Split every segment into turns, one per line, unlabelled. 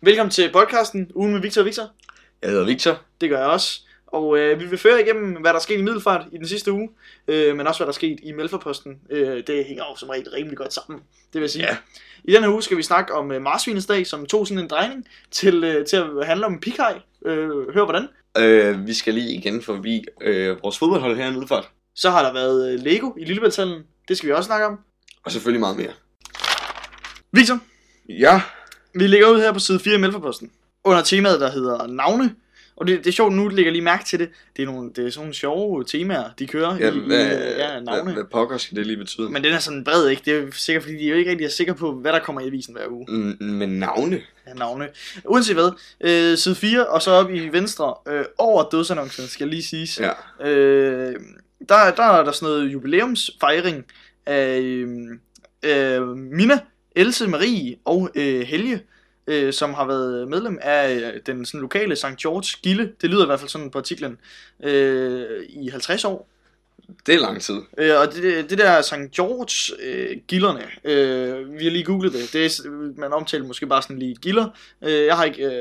Velkommen til podcasten, ugen med Victor og Victor.
Jeg hedder Victor.
Det gør jeg også. Og øh, vi vil føre igennem, hvad der er sket i Middelfart i den sidste uge, øh, men også hvad der er sket i Melforposten. Øh, det hænger jo som regel rimelig godt sammen, det vil sige.
Ja.
I denne uge skal vi snakke om øh, marsvinesdag, som tog sådan en drejning til, øh, til at handle om pikhaj. Øh, hør hvordan.
Øh, vi skal lige igen forbi øh, vores fodboldhold her i Middelfart.
Så har der været øh, Lego i Lillebæltshallen. Det skal vi også snakke om.
Og selvfølgelig meget mere.
Victor,
Ja.
Vi ligger ud her på side 4 i Melforposten. Under temaet, der hedder navne. Og det, det er sjovt, nu lægger jeg lige mærke til det. Det er, nogle, det er sådan nogle sjove temaer, de kører
ja,
i, i
hvad,
øh, ja,
hvad,
navne.
hvad pokker skal det lige betyde?
Men den er sådan bred, ikke? Det er sikkert, fordi de jo ikke rigtig er sikre på, hvad der kommer i avisen hver uge.
Mm, Men navne?
Ja, navne. Uanset hvad, øh, side 4, og så op i venstre, øh, over dødsannoncen, skal lige siges.
Ja.
Øh, der, der er der sådan noget jubilæumsfejring af øh, øh, Mina, Else Marie og øh, Helge, øh, som har været medlem af øh, den sådan, lokale St. George Gilde. Det lyder i hvert fald sådan på artiklen. Øh, I 50 år.
Det er lang tid.
Øh, og det, det der St. George øh, gilderne, øh, vi har lige googlet det. det er, man omtaler måske bare sådan lige gilder. Øh, jeg har ikke, øh,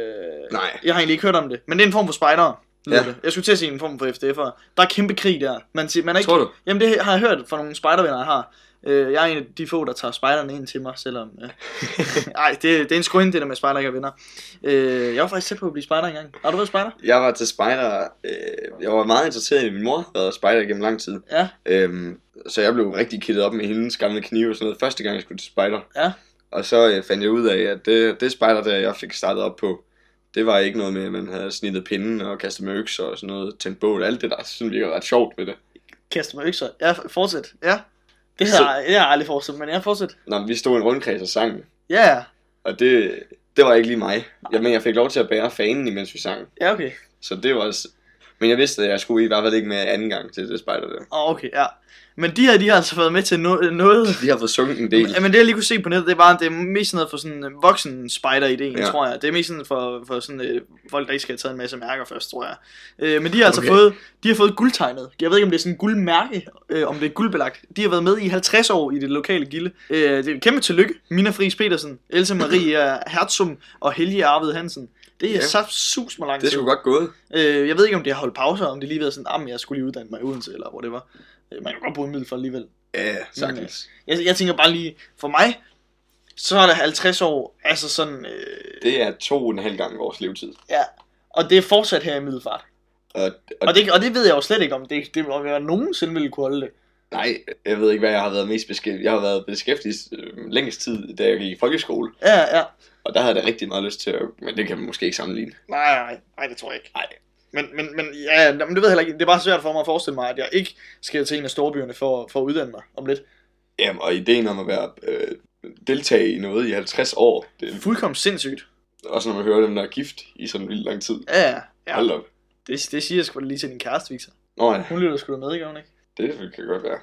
Nej.
jeg har egentlig ikke hørt om det, men det er en form for spider.
Ja.
Ja. Det. Jeg skulle til at sige en form for FDF'er. Der er kæmpe krig der. Man, siger, man er ikke,
Tror du?
Jamen det har jeg hørt fra nogle spejdervenner, jeg har. Øh, jeg er en af de få, der tager spejderne ind til mig, selvom... Øh, ej, det, det er en skrøn, det der med spejder, ikke er venner. Øh, jeg var faktisk tæt på at blive spejder engang. Har du været spejder?
Jeg var til spejder. Øh, jeg var meget interesseret i min mor, der havde spejder gennem lang tid.
Ja.
Øhm, så jeg blev rigtig kittet op med hendes gamle knive og sådan noget, første gang jeg skulle til spejder.
Ja.
Og så øh, fandt jeg ud af, at det, det spejder, der jeg fik startet op på, det var ikke noget med, at man havde snittet pinden og kastet med økser og sådan noget, tændt bål, alt det der, synes virker ret sjovt ved det.
Kaster med økser. Ja, fortsæt. Ja. Det
Så-
har, det har jeg aldrig forestillet, men jeg fortsæt.
Nå, men vi stod i en rundkreds og sang,
Ja, ja.
og det, det var ikke lige mig. Jeg, men jeg fik lov til at bære fanen, imens vi sang.
Ja, okay.
Så det var også... Men jeg vidste, at jeg skulle i hvert fald ikke med anden gang til det spejder der.
Åh, okay, ja. Men de her, de har altså været med til no- noget...
De har fået sunget en del.
Men det jeg lige kunne se på nettet, det var, det er mest sådan noget for sådan en voksen spider ideen,
Ja.
tror jeg. Det er mest sådan for, for sådan øh, folk, der ikke skal have taget en masse mærker først, tror jeg. Øh, men de har altså
Okay.
fået, de har fået guldtegnet. Jeg ved ikke, om det er sådan en guldmærke, øh, om det er guldbelagt. De har været med i 50 år i det lokale gilde. Øh, det er kæmpe tillykke. Mina Friis Petersen, Else Marie Hertzum og Helge Arvid Hansen. Det er
Ja.
så sus mig langt
Det
til.
skulle godt gået.
Øh, jeg ved ikke, om det har holdt pauser, om det lige været sådan, at jeg skulle lige uddanne mig i Odense, eller hvor det var. Øh, man kan godt bruge en middel for alligevel.
Ja, sagtens.
Jeg, jeg tænker bare lige, for mig, så er det 50 år, altså sådan, øh,
Det er to og en halv gang vores levetid.
ja, og det er fortsat her i Middelfart.
Og, og,
Og det, og det ved jeg jo slet ikke, om det, det om jeg nogensinde ville kunne holde det.
Nej, jeg ved ikke, hvad jeg har været mest beskæftiget. Jeg har været beskæftiget øh, længst tid, da jeg gik i folkeskole.
Ja, ja.
Og der havde jeg da rigtig meget lyst til at... Men det kan man måske ikke sammenligne.
Nej, nej, nej, det tror jeg ikke.
Nej.
Men, men, men ja, men det ved jeg heller ikke. Det er bare svært for mig at forestille mig, at jeg ikke skal til en af storbyerne for, for at uddanne mig om lidt.
Jamen, og ideen om at være... Øh, deltage i noget i 50 år. Det er
Fuldkommen sindssygt.
også når man hører dem, der er gift i sådan en vildt lang tid.
Ja, ja.
Hold op.
Det, det siger jeg sgu lige til din kæreste, Victor.
Nå ja,
Hun lytter sgu da med, ikke, hun ikke?
Det kan godt være.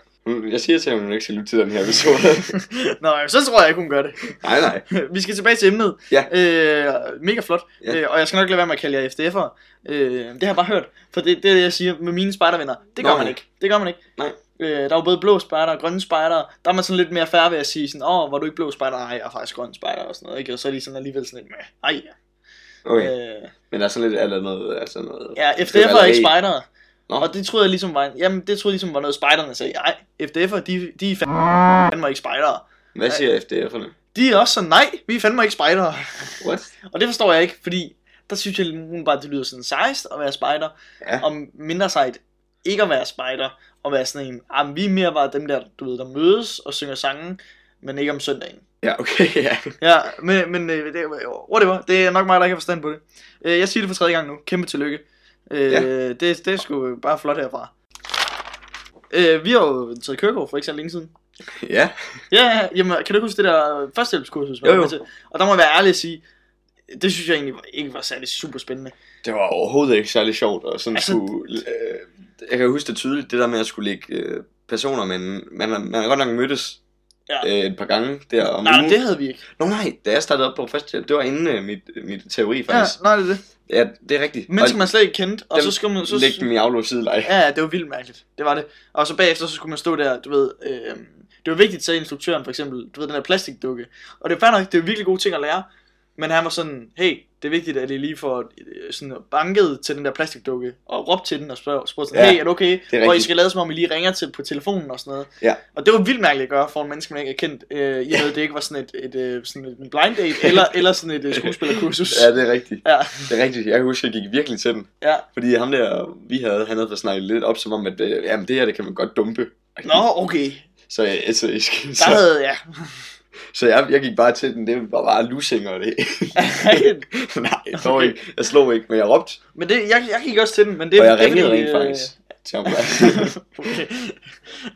Jeg siger til ham, at hun ikke skal lytte til den her episode.
Nå, jamen, så tror jeg ikke, hun gør det.
nej, nej.
Vi skal tilbage til emnet.
Ja.
Øh, mega flot.
Ja.
Øh, og jeg skal nok lade være med at kalde jer FDF'ere. Øh, det har jeg bare hørt. For det, det er det, jeg siger med mine spejdervenner. Det gør
Nå,
man ikke. Det gør man ikke.
Nej.
Øh, der er jo både blå spejder og grønne spejder. Der er man sådan lidt mere færre ved at sige sådan, åh, var du ikke blå spejder? Nej, jeg er faktisk grøn spejder og sådan noget. Ikke? Og så er de sådan alligevel sådan lidt med, ej.
Okay.
Øh,
Men der er sådan lidt eller noget... Altså noget
ja, FDF'er er ikke spejdere.
Nå.
Og det troede jeg ligesom var, jamen, det troede jeg ligesom var noget spejderne sagde. Nej, FDF'er, de, de er fandme ikke spejdere.
Hvad siger FDF'erne?
De er også sådan, nej, vi er fandme ikke spejdere.
What?
Og det forstår jeg ikke, fordi der synes jeg bare, det lyder sådan sejst at være spejder,
Ja.
og mindre sejt ikke at være spejder, og være sådan en, ah, vi er mere bare dem der, du ved, der mødes og synger sange, men ikke om søndagen.
Ja, okay, ja.
Ja, men, men øh, det, whatever, det er nok mig, der ikke har forstand på det. Øh, Jeg siger det for tredje gang nu, kæmpe tillykke. Øh,
Ja.
det, det er sgu bare flot herfra. Øh, vi har jo taget kørekort for ikke så længe siden.
Ja,
Ja, ja, jamen, kan du huske det der førstehjælpskursus?
Jo, jo.
til? Og der må jeg være ærlig at sige, det synes jeg egentlig ikke var særlig super spændende.
det var overhovedet ikke særlig sjovt, og sådan
Altså-
skulle... Øh, jeg kan huske det tydeligt, det der med at skulle lægge øh, personer, men man, man har godt nok mødtes
Ja.
øh, et par gange der om
Nej,
ugen.
det havde vi ikke.
Nå nej, da jeg startede op på førstehjælp, det var inden øh, mit, mit teori
Ja,
faktisk.
nej, det er det.
Ja, det er rigtigt.
Mennesker, man slet ikke kendte, og så skulle man... Så,
Læg dem i aflåst sideleje.
ja, det var vildt mærkeligt. Det var det. Og så bagefter, så skulle man stå der, du ved... Øh, det var vigtigt, sagde instruktøren for eksempel, du ved, den der plastikdukke. Og det er fair nok, det er virkelig gode ting at lære. Men han var sådan, hey, det er vigtigt, at I lige får øh, sådan banket til den der plastikdukke, og råbt til den og spørger, spørger sådan,
Ja,
hey, er du okay?
er
Og I skal lade som om, I lige ringer til på telefonen og sådan noget.
Ja.
Og det var vildt mærkeligt at gøre for en menneske, man ikke er kendt. Øh, I ved, det ikke var sådan et, et, øh, sådan et en blind date, eller, eller sådan et øh, skuespillerkursus.
Ja, det er rigtigt.
Ja,
Det er rigtigt. Jeg kan huske, at jeg gik virkelig til den.
ja.
Fordi ham der, vi havde, han havde fået snakket lidt op, som om, at øh, jamen, det her, det kan man godt dumpe.
Nå, okay.
Så, altså, jeg, så,
Der havde, ja.
så jeg, jeg gik bare til den, det var bare lusinger og det. Nej, jeg slog
Okay.
ikke. Jeg slog ikke, men jeg råbte,
men det, jeg, jeg gik også til den, men det
og jeg
er
ringede rent
øh,
faktisk til ham.
okay.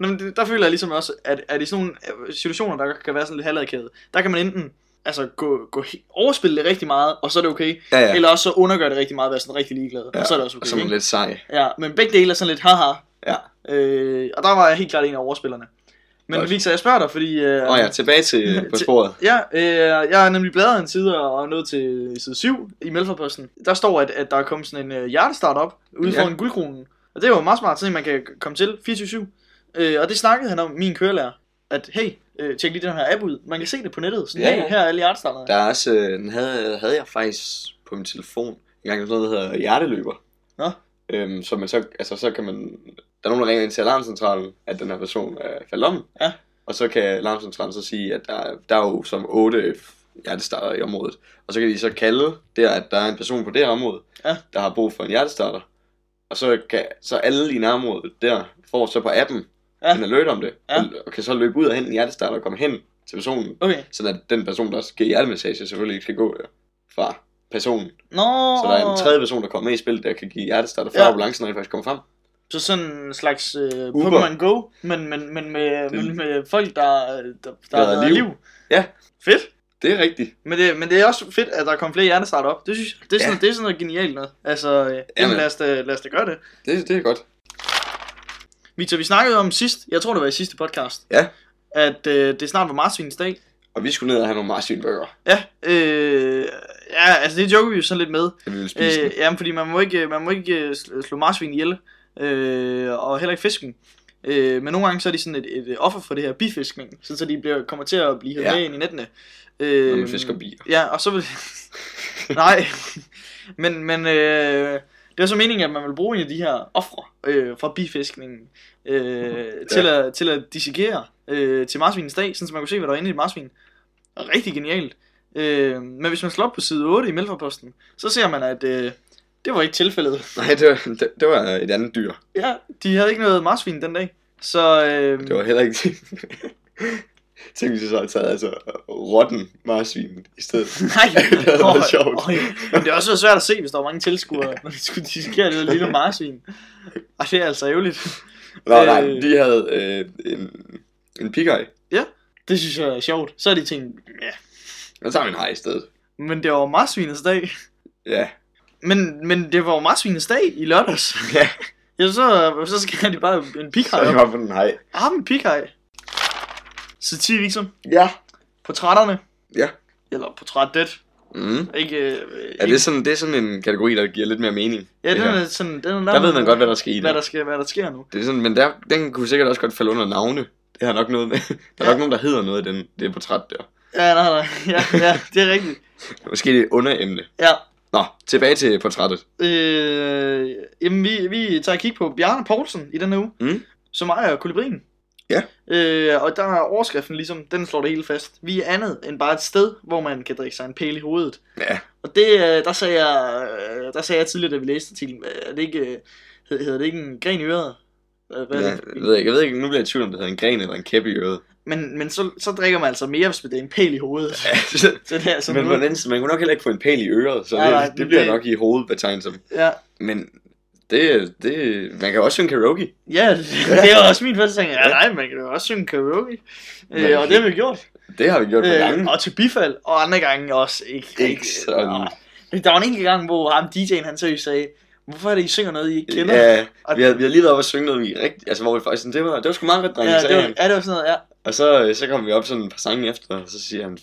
Nå, men der føler jeg ligesom også, at, at i sådan nogle øh, situationer, der kan være sådan lidt halvadkædet, der kan man enten altså, gå, gå overspille det rigtig meget, og så er det okay,
ja, ja.
eller også så undergøre det rigtig meget, og være sådan rigtig ligeglad,
ja.
og så er det også
Og
okay.
så er man lidt sej.
Ja, men begge dele er sådan lidt haha,
Ja.
øh, og der var jeg helt klart en af overspillerne. Men
Godt.
Victor, jeg spørger dig, fordi... Øh,
Og ja, tilbage til på sporet.
Ja, øh, jeg har nemlig bladret en side og nået til side 7 i Melforposten. Der står, at, at der er kommet sådan en uh, hjertestart op ude
Ja.
foran guldkronen. Og det er jo meget smart, sådan man kan komme til 24-7. Øh, og det snakkede han om, min kørelærer. At hey, øh, tjek lige den her app ud. Man kan se det på nettet. Sådan,
ja.
hey, her er alle hjertestarterne.
Der er også, øh, den havde, havde jeg faktisk på min telefon. En gang sådan noget, der hedder hjerteløber.
Nå.
Øhm, så, man så, altså, så kan man, der er nogen, der ringer ind til alarmcentralen, at den her person er faldet om.
Ja.
Og så kan alarmcentralen så sige, at der, er- der er jo som otte hjertestarter i området. Og så kan de så kalde der, at der er en person på det her område,
Ja.
der har brug for en hjertestarter. Og så kan så alle i nærområdet der får så på appen
Ja.
en alert om det,
Ja.
og, kan så løbe ud og hente en hjertestarter og komme hen til personen,
Okay.
sådan at den person, der skal hjertemassage, selvfølgelig ikke skal gå der fra personen.
Nå,
Så der er en tredje person, der kommer med i spillet, der kan give hjertestarter, før
ja.
ambulancen rent faktisk kommer frem.
Så sådan en slags øh. Pokémon Go, men, men, men med, med, med folk, der, der, der, der har
liv.
liv.
Ja.
Fedt.
Det er rigtigt.
Men det, men det er også fedt, at der kommer flere hjertestart op. Det synes jeg. Det er sådan,
Ja.
det er sådan noget genialt noget. Altså, øh, jamen, lad, os da, lad os da gøre det.
Det, det er godt.
Victor, vi snakkede om sidst, jeg tror det var i sidste podcast,
Ja.
at øh, det snart var marsvinens dag.
Og vi skulle ned og have nogle marsvinburger,
Ja, øh, ja, altså det joker vi jo sådan lidt med.
at vi ville spise
Øh, jamen, fordi man må ikke, man må ikke øh, sl- slå marsvin ihjel, øh, og heller ikke fisken. Øh, men nogle gange så er de sådan et, et offer for det her bifiskning, sådan så de bliver, kommer til at blive
Ja.
med ind i nettene. Øh,
når man fisker bier.
Ja, og så vil... Nej, men, men øh, det er så meningen, at man vil bruge en af de her ofre øh, fra bifiskningen øh, til, at, til at dissekere øh, til marsvinens dag, sådan så man kunne se, hvad der var inde i et marsvin. Rigtig genialt. Øh, men hvis man slår op på side 8 i Melforposten, så ser man, at øh, det var ikke tilfældet.
Nej, det var, det, det var et andet dyr.
Ja, de havde ikke noget marsvin den dag. Så øh,
Det var heller ikke... Tænk, hvis jeg så havde taget altså, rotten marsvin i stedet.
Nej,
det havde været sjovt.
åh, Men det er også svært at se, hvis der var mange tilskuere, når de skulle dissekere det lille marsvin. Ej, det er altså ærgerligt.
Nå, nej,
Øh.
de havde øh, en, en pigej.
Det synes jeg er sjovt. Så er de tænkt, ja,
Så tager vi en hej i stedet.
men det var marsvinets dag.
Ja.
Men, men det var jo marsvinets dag i lørdags.
Ja.
Ja, så, så skal de bare en
Så
pikhaj
jeg
op.
var på den hej.
Ah, en pikhaj. Så 10 liksom.
Ja.
Portrætterne.
Ja.
Eller portrættet.
Mm.
Ikke, øh,
Ja, det er, sådan, det er sådan en kategori, der giver lidt mere mening.
ja, den er sådan, den er
Der ved man godt, hvad der skal i
hvad
det.
der, skal, hvad der sker nu.
Det er sådan, men der, den kunne sikkert også godt falde under navne. Det har nok noget med. Der er
Ja.
nok nogen, der hedder noget af den, det portræt der.
Ja, nej, nej. Ja, ja, det er rigtigt.
Måske det er underemne.
Ja.
Nå, tilbage til portrættet.
Øh, jamen, vi, vi tager et kig på Bjarne Poulsen i den her uge,
Mm.
som ejer kolibrien.
Ja.
Øh, og der er overskriften ligesom, den slår det hele fast. Vi er andet end bare et sted, hvor man kan drikke sig en pæl i hovedet.
Ja,
Og det, øh, der sagde jeg, øh, der sagde jeg tidligere, da vi læste artiklen, er det ikke, øh, hed- hedder det ikke en gren i øret? Hvad
ja
er
jeg,
det?
ved ikke, jeg ved ikke, nu bliver jeg i tvivl om, det hedder en gren eller en kæp i øret.
Men, men så, så drikker man altså mere, hvis det er en pæl i hovedet.
Ja,
Så det er sådan
men
noget.
hvordan, man kunne nok heller ikke få en pæl i øret, så
Nej,
det,
nej,
det bliver
det-
nok i hovedet betegnet som.
Ja,
Men det, det, man kan også synge karaoke.
ja, det er også min første ting. Ja, nej, man kan jo også synge karaoke. Øh, og det har vi gjort.
Det har vi gjort på
Øh,
gange.
og til bifald, og andre gange også ikke.
Ikke
rigtig.
sådan.
Nej. Der var en enkelt gang, hvor ham DJ'en han seriøst sagde, hvorfor er det, I synger noget, I ikke kender?
Ja, vi har, vi har lige været oppe og synge noget, vi rigtig, altså hvor vi faktisk sådan, det var, det var sgu meget godt, drenge,
ja, det var, ja, det var sådan noget, ja.
Og så, så kom vi op sådan et par sange efter, og så siger han,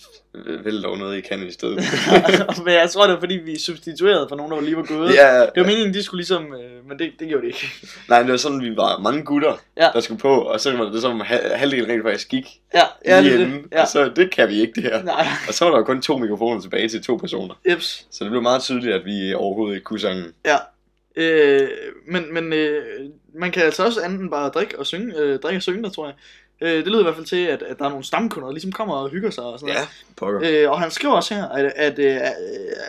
vælg dog noget, I kan i stedet.
men jeg tror, det var fordi, vi substituerede for nogen, der lige var gået.
ja,
Det var meningen, de skulle ligesom, øh, men det, det gjorde de ikke.
nej, det var sådan, vi var mange gutter,
Ja.
der skulle på, og så var det som ha- halvdelen rent faktisk gik
Ja, ja,
lige
det. Ja.
og så det kan vi ikke det her.
Nej,
Og så var der jo kun to mikrofoner tilbage til to personer.
Jeps.
Så det blev meget tydeligt, at vi overhovedet ikke kunne sange.
Ja. Øh, men men øh, man kan altså også andet end bare drikke og synge, øh, drikke og synge der, tror jeg. Øh, det lyder i hvert fald til, at, at der er nogle stamkunder, der ligesom kommer og hygger sig og sådan noget.
pokker.
Øh, og han skriver også her, at, at øh, øh,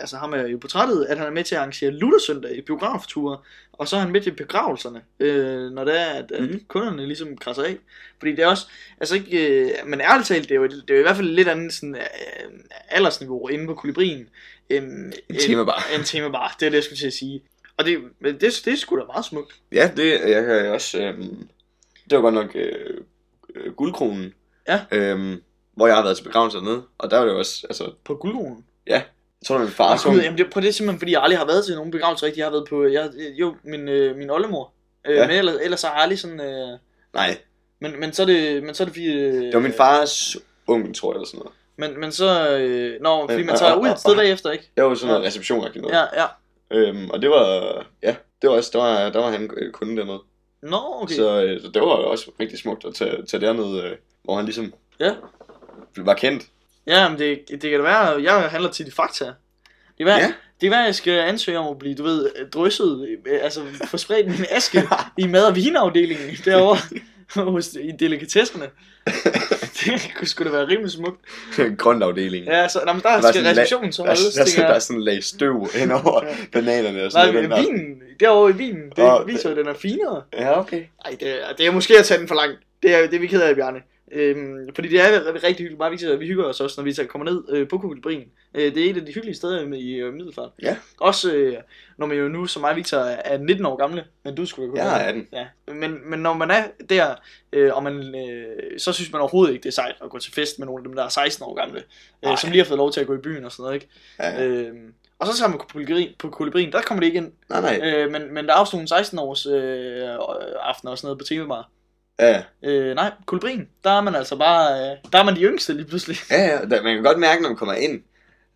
altså ham er jo portrættet, at han er med til at arrangere Luthersøndag i biografture, og så er han med til begravelserne, øh, når det er, at, at
Mhm.
kunderne ligesom krasser af. Fordi det er også, altså ikke, øh, men ærligt talt, det er jo, det er jo i hvert fald lidt andet sådan, øh, aldersniveau inde på kolibrien, end,
En temabar.
En temabar, det er det, jeg skulle til at sige. Og det, men det, det er sgu da meget smukt.
Ja, det jeg kan også... Øhm, det var godt nok øh, øh, guldkronen.
Ja.
Øhm, hvor jeg har været til begravelse dernede. Og der var det jo også... Altså,
På guldroen.
jeg tror, det var min far,
Og
som...
gud, jamen det, på det er simpelthen, fordi jeg aldrig har været til nogen begravelse rigtig. Jeg har været på, jeg, jo, min, øh, min oldemor. Øh,
Ja.
Men ellers, ellers har jeg aldrig sådan... Øh,
Nej,
Men, men så er det, men så er det fordi... Øh,
det var min fars onkel, tror jeg, eller sådan noget.
Men, men så... Øh, nå, fordi
Men-
man tager ud et sted bagefter, ikke?
Jo sådan noget
Ja.
reception noget.
Ja, ja.
Øhm, og det var... Ja, det var også... Der var, der var han øh, kunde dernede.
Nå, okay.
Så, øh, så det var også rigtig smukt at tage, tage derned, øh, hvor han ligesom
Ja.
var kendt.
Ja, men det, det kan da være... Jeg handler tit i Fakta. Det kan være,
Ja.
det kan være, jeg skal ansøge om at blive, du ved, drysset, altså få spredt min aske i mad- og vinafdelingen derovre hos, i delikatesserne. det kunne sgu da være rimelig smukt.
Grøntafdelingen.
Ja, så, nå, men der
Der er
skal receptionen så
Der, der,
holdes,
der,
tænker
der er sådan en lag støv henover
Ja.
bananerne og sådan
Nej,
noget.
men vinen, derovre i vinen, det
Åh,
viser jo, at den er finere.
Ja, okay.
Ej, det, er- det er måske at tage den for langt. Det er, det er vi ked af, Bjarne. Øhm, fordi det er rigtig hyggeligt. Bare viser, at vi hygger os også, når vi så kommer ned øh, på Kugelbrien. Øh, det er et af de hyggelige steder i øh, Middelfart.
Ja.
Også øh, når man jo nu, som mig Victor, er er 19 år gamle. Men du skulle jo
Jeg er 18.
Ja. Men, men når man er der, øh, og man, øh, så synes man overhovedet ikke, det er sejt at gå til fest med nogle af dem, der er 16 år gamle. Øh, som lige har fået lov til at gå i byen og sådan noget, ikke?
Ja.
Øhm, og så tager man på Kugelbrien, der kommer det ikke ind.
Nej, nej.
Øh, men, men der er også nogle 16 års øh, aftener og sådan noget på temabar.
Ja,
Øh, nej, Kulbrin, der er man altså bare, øh, der er man de yngste lige pludselig.
ja, ja. Der, man kan godt mærke, når man kommer ind,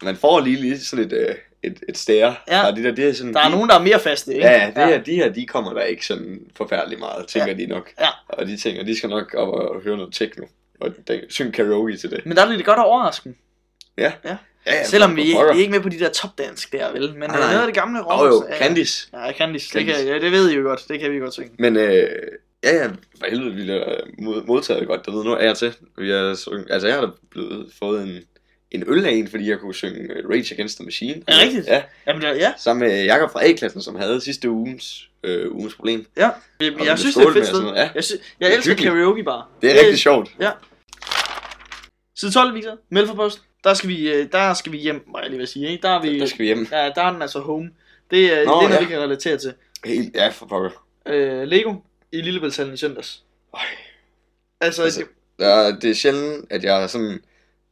man får lige, lige sådan et, øh, et, et stære.
Ja.
Og de der, det er sådan,
Der er
de,
nogen, der er mere faste, ikke?
Ja, det her, de her, de kommer der ikke sådan forfærdeligt meget, tænker
Ja.
de nok.
Ja.
Og de tænker, de skal nok op og høre noget techno. Og de, synge karaoke til det.
Men der er det godt at overraske dem.
Ja, ja,
Selvom vi, vi er ikke med på de der topdansk der, vel? Men
Nej,
nej,
nej.
noget af det gamle rock.
jo, Candice.
Ja, ja Candice. Det,
Candice.
kan, ja, det ved I jo godt. Det kan vi godt synge.
Men øh, ja, ja, for helvede, vi har mod- modtaget godt dernede nu er jeg til. Vi har, sunget- altså jeg har da blevet fået en, en øl af en, fordi jeg kunne synge øh, Rage Against the Machine.
Er det rigtigt?
Ja,
Jamen, der, ja.
sammen med Jakob fra A-klassen, som havde sidste ugens, øh, ugens problem.
ja. Jeg, jeg synes, det er fedt sted.
ja.
Jeg, sy- jeg
Det er
elsker
hyggeligt.
karaoke bar.
Det er rigtig sjovt.
Side 12, Victor. Mælkepost. Der skal vi, øh, der skal vi hjem, må jeg lige vil sige. Ikke? Der er vi,
Der skal vi hjem.
ja, der er den altså home. Det, er,
Nå,
det er noget,
ja.
vi kan relatere til.
Helt, ja, for pokker.
Øh, Lego i Lillebæltshallen i søndags.
Øj.
Altså,
Altså, Der, det er sjældent, at jeg sådan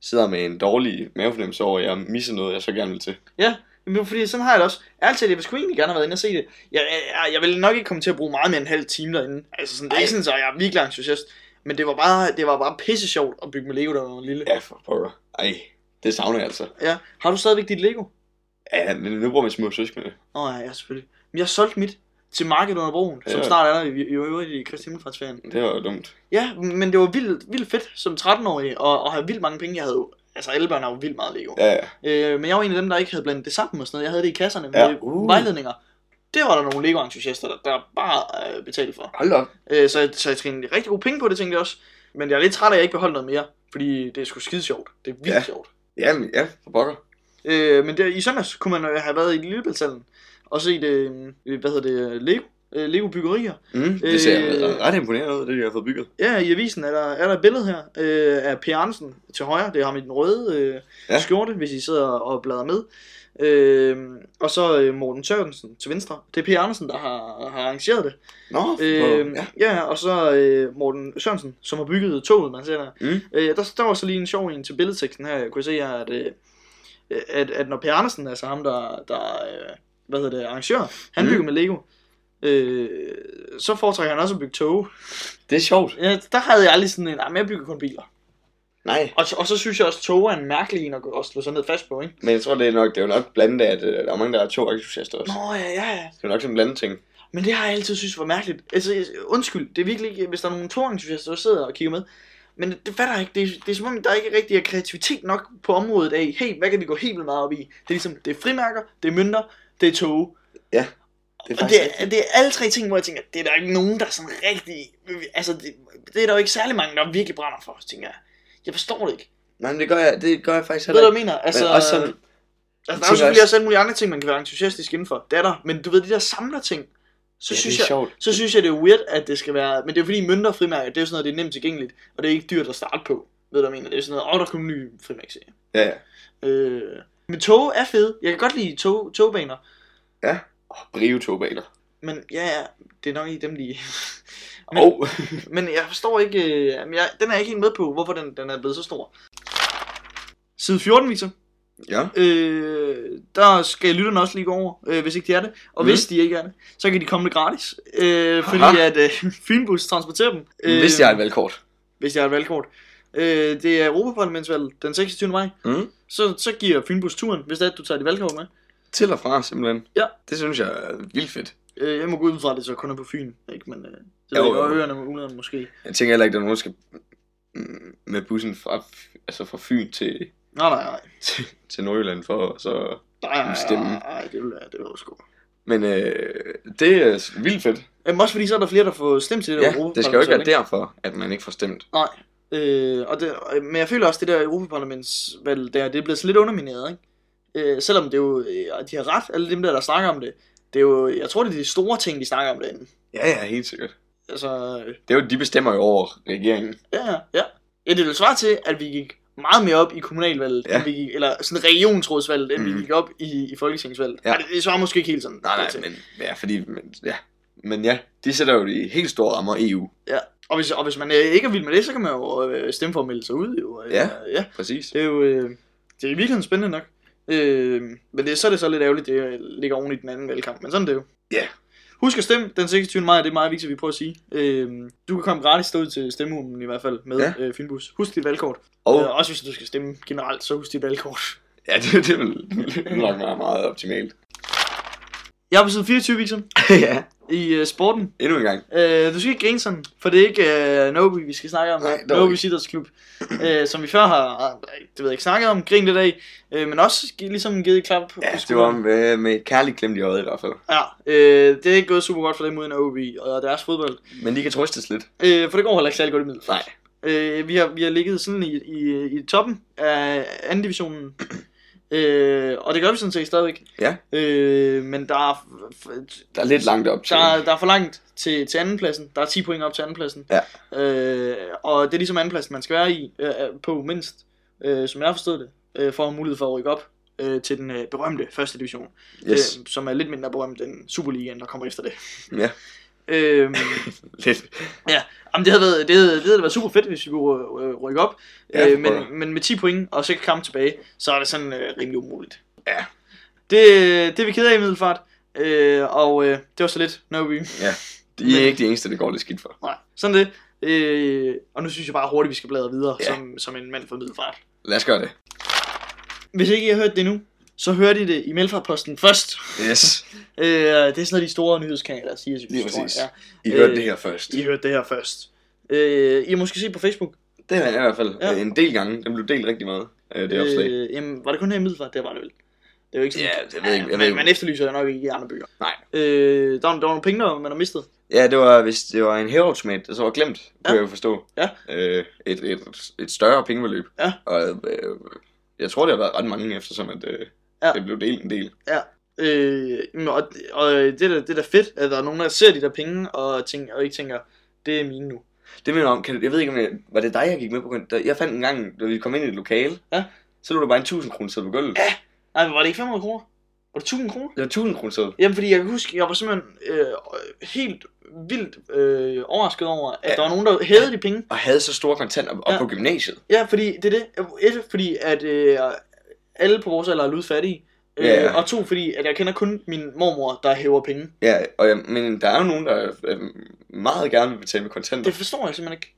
sidder med en dårlig mavefornemmelse over, at jeg misser noget, jeg så gerne vil til.
ja, men fordi sådan har jeg det også. Ærligt talt, jeg ville sgu egentlig gerne have været inde og se det. Jeg, jeg, jeg vil nok ikke komme til at bruge meget mere end en halv time derinde. Altså sådan, det er ikke sådan, så jeg er virkelig entusiast. Men det var bare, det var bare pisse sjovt at bygge med Lego, der var lille.
Ja, for pokker. Ej, det savner jeg altså.
Ja. Har du stadigvæk dit Lego?
Ja, men nu bruger min små søskende.
Åh oh, ja, ja, selvfølgelig. Men jeg har solgt mit til markedet under broen, som
Ja.
snart er der i, i, øvrigt i Kristi Himmelfartsferien.
Det var jo dumt.
Ja, men det var vildt, vildt fedt som 13-årig, og, og have vildt mange penge. Jeg havde jo, altså alle børn har jo vildt meget Lego.
Ja, ja.
Øh, men jeg var en af dem, der ikke havde blandet det sammen og sådan noget. Jeg havde det i kasserne med
Ja. Uh.
vejledninger. Det var der nogle Lego-entusiaster, der, der bare øh, betalte for.
Hold op.
Øh, så, jeg- så jeg tjente rigtig gode penge på det, tænkte jeg også. Men jeg er lidt træt af, at jeg ikke beholdt noget mere. Fordi det er sgu skide sjovt. Det er vildt
Ja.
ja. sjovt.
Jamen, ja, for pokker.
Øh, men der, i søndags kunne man øh, have været i Lillebæltshallen og set, øh, hvad hedder det, Lego, øh, Lego byggerier.
Mm, det ser
Øh,
ret imponerende ud, det de har fået bygget.
Ja, i avisen er der, er der et billede her øh, af Per Andersen til højre. Det er ham i den røde øh,
Ja.
skjorte, hvis I sidder og bladrer med. Øh, og så øh, Morten Sørensen til venstre. Det er Per Andersen, der har, har arrangeret det.
Nå,
Øh, ja. ja, og så øh, Morten Sørensen, som har bygget toget, man ser der.
Mm.
Øh, der, der var så lige en sjov en til billedteksten her. Jeg kunne se her, at, øh, at, at når Per Andersen, altså ham, der, der øh, hvad hedder det, arrangør, han
Mm.
bygger med Lego. Øh, så foretrækker han også at bygge tog.
Det er sjovt.
Ja, der havde jeg aldrig sådan en, nej, men jeg bygger kun biler.
Nej.
Og, og så synes jeg også, at tog er en mærkelig en at, at slå sig ned fast på, ikke?
Men jeg tror, det er nok, det er jo nok blandet af, at øh, der er mange, der er togentusiaster også.
Nå, ja, ja, ja.
Det er nok sådan en blandet ting.
Men det har jeg altid synes var mærkeligt. Altså, undskyld, det er virkelig ikke, hvis der er nogle togentusiaster, der sidder og kigger med. Men det, det fatter jeg ikke. Det, er- det er som om, der ikke rigtig er kreativitet nok på området af, hey, hvad kan vi gå helt vildt meget op i? Det er ligesom, det er frimærker, det er mønter, det er tog.
Det er
Og det er, det er alle tre ting, hvor jeg tænker, det er der ikke nogen, der er sådan rigtig... Altså, det, det er der jo ikke særlig mange, der virkelig brænder for, tænker jeg. Jeg forstår det ikke.
Nej, men det gør jeg, det gør jeg faktisk
Ved du,
heller
hvad
ikke.
jeg mener? Altså,
Men også sådan,
altså der er jo selvfølgelig
også-
alle mulige andre ting, man kan være entusiastisk indenfor. Det er der. Men du ved, de der samler ting, så,
ja,
synes
det er
jeg,
sjovt.
så synes jeg, det er weird, at det skal være... Men det er jo fordi mønter og frimærker, det er jo sådan noget, det er nemt tilgængeligt. Og det er ikke dyrt at starte på. Ved du, hvad jeg mener? Det er sådan noget, åh, der kommer en ny frimærkserie.
Ja, ja.
Øh, men tog er fede. Jeg kan godt lide tog, togbaner.
Oh, Brio togbaner.
Men ja, ja, det er nok ikke dem lige. Men-
Og
Men jeg forstår ikke, øh, jeg, den er jeg ikke helt med på, hvorfor den, den er blevet så stor. Side 14 viser,
ja,
øh, der skal lytterne også lige gå over, øh, hvis ikke de er det. Og
Mm.
hvis de ikke er det, så kan de komme det gratis. Øh, fordi
Aha.
at øh, Fynbus transporterer dem. Øh,
hvis jeg har et valgkort.
Hvis jeg har et valgkort. Øh, det er Europaparlamentsvalget den 26. maj.
Mm.
Så, så giver Fynbus turen, hvis det er, at du tager dit valgkort med.
Til og fra, simpelthen.
Ja.
Det synes jeg er vildt fedt.
Øh, jeg må gå ud fra, at det så kun er på Fyn. Ikke? Men øh, det er jo,
jo.
øerne ulerne måske.
Jeg tænker heller ikke, at der nogen, skal med bussen fra, altså fra Fyn til,
Nej, nej, nej.
til, til Nordjylland for at så...
Nej,
Stemme.
nej, nej, det vil jeg, det vil jeg sgu.
Men øh, det er vildt fedt.
Jamen også fordi, så er der flere, der får stemt til det
Ja, det skal jo ikke være
Europaparlamentsvalg,
derfor, at man ikke får stemt.
Nej. Øh, og det, øh, men jeg føler også, det der Europaparlamentsvalg der, det er blevet lidt undermineret, ikke? Øh, selvom det er jo, øh, de har ret, alle dem der, der snakker om det. Det er jo, jeg tror, det er de store ting, de snakker om derinde.
Ja, ja, helt sikkert.
Altså, øh,
Det er jo, de bestemmer jo over regeringen.
ja, ja, ja. Ja, det vil svare til, at vi gik meget mere op i kommunalvalget,
Ja.
end vi gik, eller sådan regionsrådsvalget, end mm. Vi gik op i, i folketingsvalget.
Ja.
Ja. det, det svarer måske ikke helt sådan.
Nej, nej, men, ja, fordi, men, ja. Men ja, de sætter jo de helt store rammer EU.
Og hvis, og hvis man øh, ikke er vild med det, så kan man jo øh, stemme for at melde sig ud. Jo. Øh,
Ja.
ja.
Præcis.
Det er jo øh, det er i virkeligheden spændende nok. Øh, men det, så er det så lidt ærgerligt, det ligger oven i den anden valgkamp. Men sådan er det jo.
Ja.
Husk at stemme den 26. maj, det er meget vigtigt, vi prøver at sige. Øh, du kan komme gratis derud til stemmeugen i hvert fald med
Ja.
øh, Finbus. Husk dit valgkort.
Og
Og øh, også hvis du skal stemme generelt, så husk dit valgkort.
ja, det, det vil nok være meget optimalt.
Jeg er på side 24, Victor,
ja,
i øh, sporten.
endnu en gang.
Øh, du skal ikke grine sådan, for det er ikke øh, Nobi, vi skal snakke om.
Nej,
Nobi. Idrætsklub, øh, som vi før har, det ved jeg ikke, snakket om, grint lidt af, øh, men også ligesom givet et klap på
Ja, det var med, med et kærligt klemt i øjet i hvert fald.
Ja, øh, det er ikke gået super godt for dem uden OB og deres fodbold.
Men de kan trøstes lidt.
Øh, for det går heller ikke særlig godt i middelfart.
Nej.
Øh, vi, har, vi har ligget sådan i, i, i toppen af anden divisionen. Øh, og det gør vi sådan set stadigvæk.
Ja.
Øh, men der er,
Der er lidt langt op til.
der, er- der er for langt til, til andenpladsen. Der er 10 point op til andenpladsen.
Ja.
Øh, og det er ligesom andenpladsen, man skal være i øh, på mindst, øh, som jeg har forstået det, øh, for at have mulighed for at rykke op øh, til den øh, berømte første division.
Yes.
Øh, som er lidt mindre berømt end Superligaen, der kommer efter det.
Ja,
Øhm,
lidt.
jamen det havde, været, det, havde, det havde været super fedt, hvis vi kunne øh, rykke op.
Ja,
øh,
for
men, men med 10 point og 6 kampe tilbage, så er det sådan øh, rimelig umuligt.
Ja.
Det, det er vi ked af i middelfart. Øh, og øh, det var så lidt, we.
Ja. De er ikke de eneste, det går lidt skidt for.
Nej, sådan det. Øh, og nu synes jeg bare hurtigt, vi skal bladre videre,
Ja.
som, som en mand fra middelfart.
Lad os gøre det.
Hvis ikke I har hørt det nu, så hørte I det i Middelfartposten først.
Yes.
Øh, det er sådan noget, de store nyhedskanaler siger.
Lige præcis.
Ja.
I hørte
Øh,
det her først.
I hørte det her først. Øh, I har måske set på Facebook.
Det har jeg i hvert fald
Ja.
ja. en del gange. Den blev delt rigtig meget. øh, Det opslag.
Øh, jamen, var det kun her i Middelfart? Det var det vel. Det er jo ikke sådan,
Ja, det ved jeg ikke. Jeg ved
man, man efterlyser jo nok ikke i andre byer.
Nej.
Øh, der, var, der var nogle penge, der man har mistet.
Ja, det var, hvis det var en hæveautomat, der så var glemt, kunne
Ja.
jeg jo forstå.
Ja.
Øh, et, et, et større pengebeløb.
Ja.
Og øh, jeg tror, det har været ret mange, eftersom at, øh,
Ja.
det blev delt en del.
Øh, men og, og det, er det er da fedt, at der er nogen, der ser de der penge, og, tænker, og ikke tænker, det er mine nu.
Det mener jeg om, kan, du- jeg ved ikke, om jeg, var det dig, jeg gik med på? Jeg fandt en gang, da vi kom ind i et lokale,
Ja.
så lå der bare en 1000 kroner sæde på gulvet.
Ja. Ej, men var det ikke 500 kroner? Var det 1000 kroner?
Det var 1000 kroner sæde.
Jamen, fordi jeg kan huske, jeg var simpelthen øh, helt vildt øh, overrasket over, at
Ja.
ja. der var nogen, der hævede de penge.
Og havde så store kontanter op
Ja.
på gymnasiet.
Ja, fordi det er det. Et, fordi at øh, alle på vores alder er ludfattige. Øh,
Ja, ja.
Og to, fordi at jeg kender kun min mormor, der hæver penge.
Ja, og jeg, men der er jo nogen, der øh, meget gerne vil betale med kontanter.
Det forstår jeg simpelthen ikke.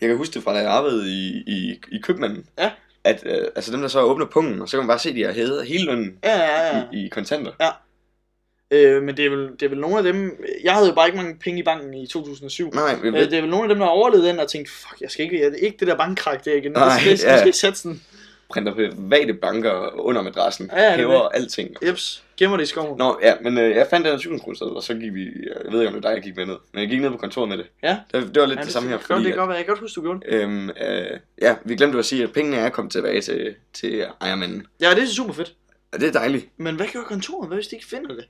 Jeg kan huske det fra, da jeg arbejdede i, i, i købmanden.
Ja.
At øh, altså dem, der så åbner pungen, og så kan man bare se, at de har hævet hele lønnen
Ja, ja, ja.
i, i kontanter.
Øh, men det er, vel, det er vel nogle af dem... Jeg havde jo bare ikke mange penge i banken i 2007.
Nej,
Øh, det er vel nogle af dem, der har overlevet den og tænkt, fuck, jeg skal ikke, jeg, ikke det der bankkrak der igen.
Nej,
jeg skal, jeg skal,
ja.
skal ikke sætte sådan.
Printer private banker under madrassen.
Ja, ja, det er
hæver alting.
Jeps, gemmer det i skoven.
Nå, ja, men øh, jeg fandt den her 1000 kroner og så gik vi, jeg ved ikke om det er dig, jeg gik med ned, men jeg gik ned på kontoret med det.
Ja.
Det, det var lidt
Ja,
det, samme her, fordi
det kan godt være. Jeg kan godt huske, du gjorde det.
øhm, øh, ja, vi glemte at sige, at pengene er kommet tilbage til, til ejermanden.
Ja, det er super fedt.
Og det er dejligt.
Men hvad gør kontoret? Hvad hvis de ikke finder det?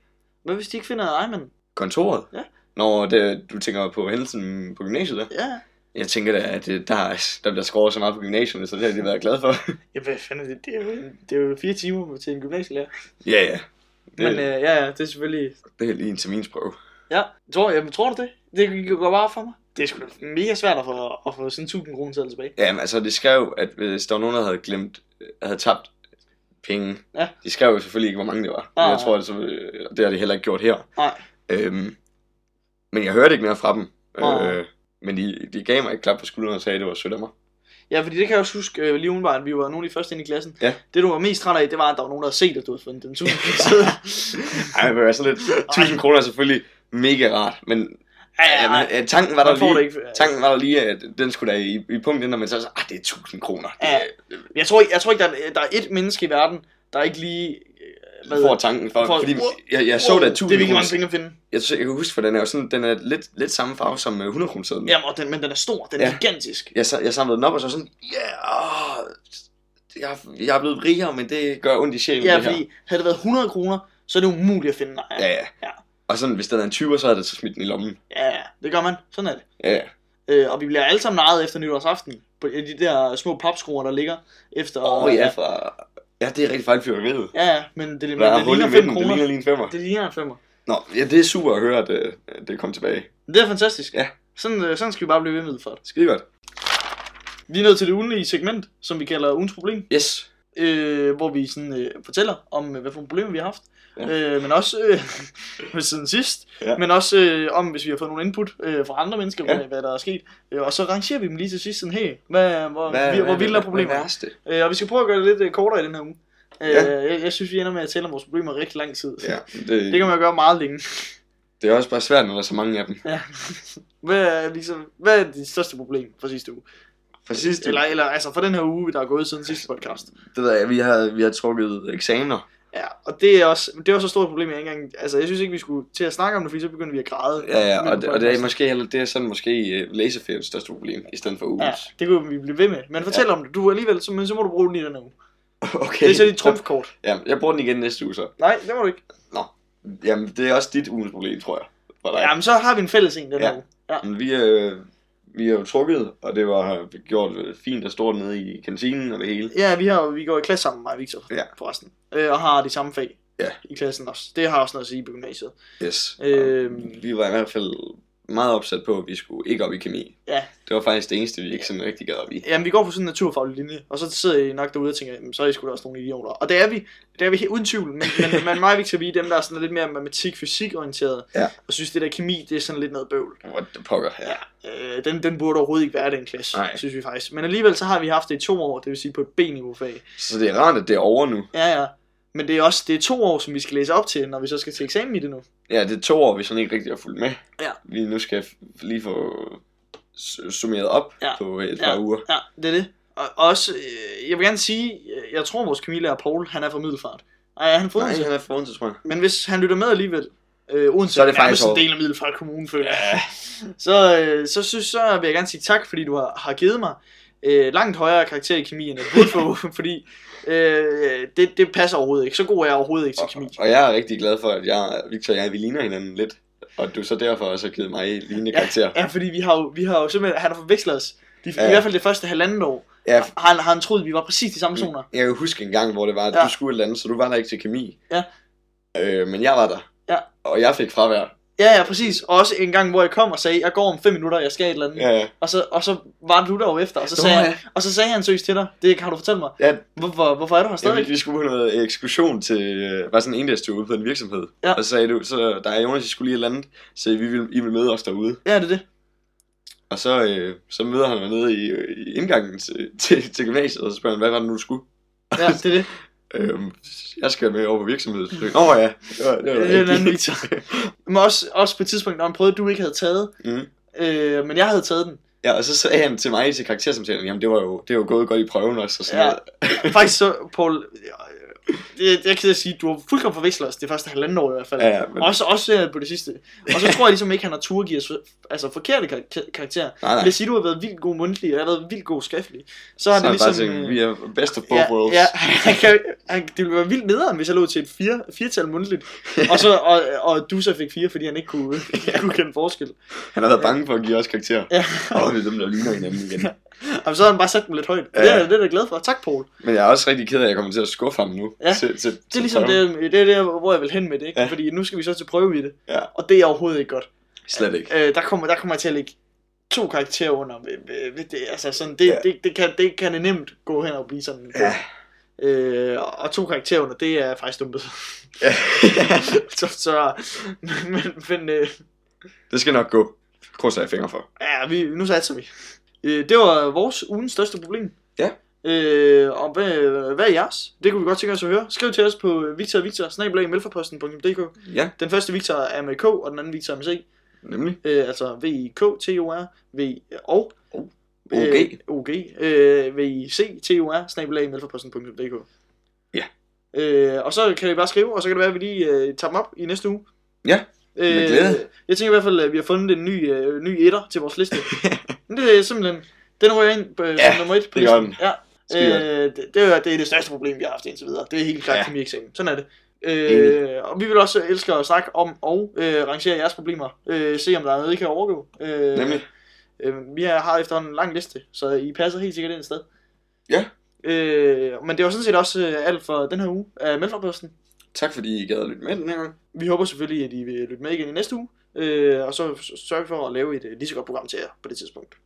Hvad hvis de ikke finder Ejman?
Kontoret?
Ja.
Når det, du tænker på hændelsen på gymnasiet der?
Ja.
Jeg tænker da, at det, der, er- der bliver skåret så meget på gymnasiet, så det har de været glade for.
Ja, hvad fanden er det? Det er jo, det er jo fire timer til en gymnasielærer.
ja, ja. Det,
Men øh, ja, ja, det er selvfølgelig...
det er lige en terminsprøve.
Ja, tror, jamen, tror du det? Det går bare for mig. Det er sgu mega svært at få, at få sådan 1000 kroner til tilbage.
Jamen, altså, det skrev, at hvis der var nogen, der havde glemt, havde tabt penge,
Ja.
de skrev jo selvfølgelig ikke, hvor mange det var.
Nej,
jeg
nej.
tror, at så, øh, det har de heller ikke gjort her.
Nej.
Øhm, men jeg hørte ikke mere fra dem.
Nej.
Øh, men de, de gav mig et klap på skulderen og sagde, at det var sødt af mig.
Ja, fordi det kan jeg også huske øh, lige umiddelbart, at vi var nogle af de første inde i klassen.
Ja.
Det du var mest træt af, det var, at der var nogen, der havde set, at du havde fundet den 1000 kroner.
Ej, var sådan lidt. 1000 kroner er selvfølgelig mega rart, men
ja,
ja,
ja,
men, øh, tanken var der lige,
ikke.
tanken var der lige, at den skulle da i, i punkt, når man så sagde, ah, det er 1000 kroner.
Ja. Jeg tror jeg tror ikke der, er, der er et menneske i verden, der ikke lige... øh,
hvad får tanken for,
For-
fordi
Wow.
jeg, jeg så da 1000
Det er virkelig mange penge at finde.
Jeg, jeg kan huske, for den er jo sådan, den er lidt, lidt samme farve som øh, 100 kroner sedlen.
Jamen, og den, men den er stor, den er
Ja.
gigantisk.
Jeg, jeg samlede den op og så sådan, ja, yeah, jeg, jeg er blevet rigere, men det gør ondt i sjælen,
Ja,
det her.
fordi havde det været 100 kroner, så er det umuligt at finde nej.
Ja, ja.
Ja.
Og sådan, hvis der er en 20'er, så er det så smidt den i lommen.
ja, ja, det gør man. Sådan er det.
Ja, ja.
Øh, og vi bliver alle sammen narret efter nytårsaften. På de der små papskruer, der ligger efter...
Åh, oh, ja, fra... Ja, det er rigtig fejl fyrværkeriet.
Ja, ja, men det,
er
det
i
ligner 5
midten, det
kroner.
ligner lige en femmer.
Det ligner en femmer.
Nå, ja, det er super at høre, at øh, det kom tilbage.
Det er fantastisk.
Ja.
Sådan, øh, sådan skal vi bare blive ved med for det.
Skide godt.
Vi er nået til det ugenlige segment, som vi kalder ugens problem.
Yes.
øh, hvor vi sådan, øh, fortæller om, øh, hvad for nogle problemer vi har haft.
Ja.
Øh, men også øh, med siden sidst.
Ja.
Men også øh, om, hvis vi har fået nogle input øh, fra andre mennesker,
Ja.
hvad, hvad der er sket. Øh, og så rangerer vi dem lige til sidst sådan, hey, hvad, hvor,
Hvad,
vi, hvor vildt er problemer?
Hvad er værste?
Øh, og vi skal prøve at gøre det lidt øh, kortere i den her uge. Øh,
Ja.
jeg, jeg synes, vi ender med at tale om vores problemer rigtig lang tid.
Ja,
Det
det,
kan man jo gøre meget længe.
det er også bare svært, når der er så mange af dem.
Ja. hvad, er, ligesom, hvad er dit største problem for sidste uge?
For sidst,
Eller, eller altså for den her uge, der er gået siden sidste podcast.
det ved jeg, vi har, vi har trukket eksamener.
Ja, og det er også, det er også så stort et problem, jeg ikke engang, altså jeg synes ikke, vi skulle til at snakke om det, fordi så begynder vi at græde.
Ja, ja, og, det, og det er måske heller, det er sådan måske uh, læseferiens største problem, i stedet for ugens.
Ja, det kunne vi blive ved med. Men fortæl ja. om det. Du alligevel, så, men så må du bruge den i den uge.
Okay.
Det er så dit trumfkort.
Ja, jeg bruger den igen næste uge så.
Nej, det må du ikke.
Jamen, det er også dit ugens problem, tror jeg. For dig.
Jamen, så har vi en fælles en den
Ja.
uge. Ja.
Men vi, øh, vi er jo trukket, og det var gjort fint og stort nede i kantinen og det hele.
Ja, vi, har, vi går i klasse sammen, mig og Victor,
Ja.
forresten. Øh, og har de samme fag
Ja.
i klassen også. Det har også noget at sige på gymnasiet.
Yes.
Øhm.
Vi var i hvert fald meget opsat på, at vi skulle ikke op i kemi.
Ja.
Det var faktisk det eneste, vi ikke sådan rigtig gad op i.
Jamen, vi går på sådan en naturfaglig linje, og så sidder I nok derude og tænker, jamen, så er I sgu da også nogle idioter. Og det er vi, det er vi helt uden tvivl, men, men, men mig og Victor, vi er dem, der er sådan lidt mere matematik-fysik orienteret,
Ja.
og synes, det der kemi, det er sådan lidt noget bøvl.
What the pokker, ja.
Ja, øh, den, den burde overhovedet ikke være den klasse,
Nej.
synes vi faktisk. Men alligevel så har vi haft det i to år, det vil sige på et B-niveau fag.
Så det er rart, at det er over nu.
Ja, ja. Men det er også det er to år, som vi skal læse op til, når vi så skal til eksamen i det nu.
Ja, det er to år, vi sådan ikke rigtig har fulgt med.
Ja.
Vi nu skal lige få summeret op
Ja.
på et par uger.
Ja, det er det. Og også, øh, jeg vil gerne sige, øh, jeg tror vores kemilærer Paul, han er fra Middelfart. Ej, han er fra
Nej, han er for Odense, tror jeg.
Men hvis han lytter med alligevel, øh, Odense
Så er det faktisk
en del af Middelfart Kommune, føler jeg. Så, øh, så, synes, så vil jeg gerne sige tak, fordi du har, har givet mig øh, langt højere karakter i kemi, end jeg burde få, fordi øh, det, det passer overhovedet ikke. Så god er jeg overhovedet ikke til
Og,
kemi.
og jeg er rigtig glad for, at jeg, Victor og jeg, vi ligner hinanden lidt. Og du så derfor også har givet mig lignende karakter.
Ja, fordi vi har jo, vi har jo simpelthen, han har forvekslet os. De,
Ja.
I hvert fald det første halvandet år,
Ja,
har han, har han troet, at vi var præcis de samme personer.
jeg kan huske en gang, hvor det var, at
Ja.
du skulle et eller andet, så du var der ikke til kemi.
Ja.
Øh, men jeg var der.
Ja.
Og jeg fik fravær.
Ja, ja, præcis. Og også en gang, hvor jeg kom og sagde, jeg går om 5 minutter, jeg skal et eller andet.
Ja, ja.
Og, så, og så var du der jo efter, og så, sagde,
ja.
han, og så sagde han seriøst til dig, det kan du fortælle mig.
Ja,
Hvorfor, hvorfor er du her
ja
stadig?
vi, vi skulle på noget ekskursion til, øh, var sådan en endagstur ude på en virksomhed.
Ja.
Og så sagde du, så der er Jonas, I skulle lige et eller andet, så vi vil, I vil møde os derude.
Ja, det er det.
Og så, øh, så møder han mig nede i, i indgangen til, til, til gymnasiet, og så spørger han, hvad var det nu, du skulle?
Ja, det er det.
Øhm, jeg skal med over på virksomheden. Åh oh, ja, det var, det var
Det er en anden
rigtigt.
Men også, også på et tidspunkt, når han prøvede, du ikke havde taget,
mm.
øh, men jeg havde taget den.
Ja, og så sagde han til mig til karaktersamtalen, jamen det var jo, det var jo gået godt i prøven også, og sådan
Ja.
noget.
Faktisk så, Paul, det, af at sige, du har fuldkommen forvekslet os det første halvanden år i hvert fald.
Ja, ja, men-
Også, også øh, på det sidste. Og så tror jeg ligesom ikke, han har tur give os altså, forkerte karakter- karakterer.
Nej,
os sige, du har været vildt god mundtlig, og jeg har været vildt god skriftlig. Så er
har
det
han bare
ligesom...
tænkt,
øh,
vi er best of both
ja,
worlds.
ja, han kan, han, det ville være vildt nederen, hvis jeg lå til et fire, firetal mundtligt. og, så, og, og du så fik fire, fordi han ikke kunne, kunne kende forskel.
Han har været bange for at give os karakterer.
Ja.
Det er dem, der ligner hinanden igen.
Og så har han bare sat dem lidt højt.
Ja.
Det, er, det er jeg glad for. Tak, Paul.
Men jeg er også rigtig ked af, at jeg kommer til at skuffe ham nu.
Ja.
Til, til,
Det er ligesom det, det er der, hvor jeg vil hen med det, ikke?
Ja.
Fordi nu skal vi så til prøve i det.
Ja,
Og det er overhovedet ikke godt.
slet ikke.
Øh, der, kommer, der kommer jeg til at lægge to karakterer under. Ved det, altså sådan, det,
Ja.
det, det, kan, det kan nemt gå hen og blive sådan.
Ja.
Øh, og to karakterer under, det er faktisk dumt.
Ja.
så, så, men, men øh,
det skal nok gå. Krydser jeg fingre for.
ja, vi, nu satser vi. Øh, det var vores ugens største problem.
Ja.
Øh, og hvad, hvad er jeres? Det kunne vi godt tænke os at høre. Skriv til os på Victor Victor,
Ja,
Den første Victor er med K, og den anden Victor er med C.
nemlig.
Øh, altså V-I-K-T-O-R, V og
OG.
Øh, OG. Øh, V-I-C-T-O-R, snabelag.
Ja.
Øh, og så kan I bare skrive, og så kan det være, at vi lige øh, tager dem op i næste uge.
Ja, med glæde.
jeg tænker i hvert fald, at vi har fundet en ny, øh, ny etter til vores liste. Men det er simpelthen, den ryger ind på,
Ja,
som nummer et på
det
listen.
den.
Ja. Øh, det, det, er, det er det største problem, vi har haft indtil videre. Det er helt klart
Ja.
ja. eksamen. Sådan er det. Øh, og vi vil også elske at snakke om og øh, rangere jeres problemer. Øh, se om der er noget, I kan overgå. Øh,
Nemlig.
Øh, vi har efterhånden en lang liste, så I passer helt sikkert ind et sted.
Ja.
Øh, men det var sådan set også øh, alt for den her uge af Melforposten.
Tak fordi I gad at lytte med den her gang.
Vi håber selvfølgelig, at I vil lytte med igen i næste uge. Øh, og så sørger vi for at lave et øh, lige så godt program til jer på det tidspunkt.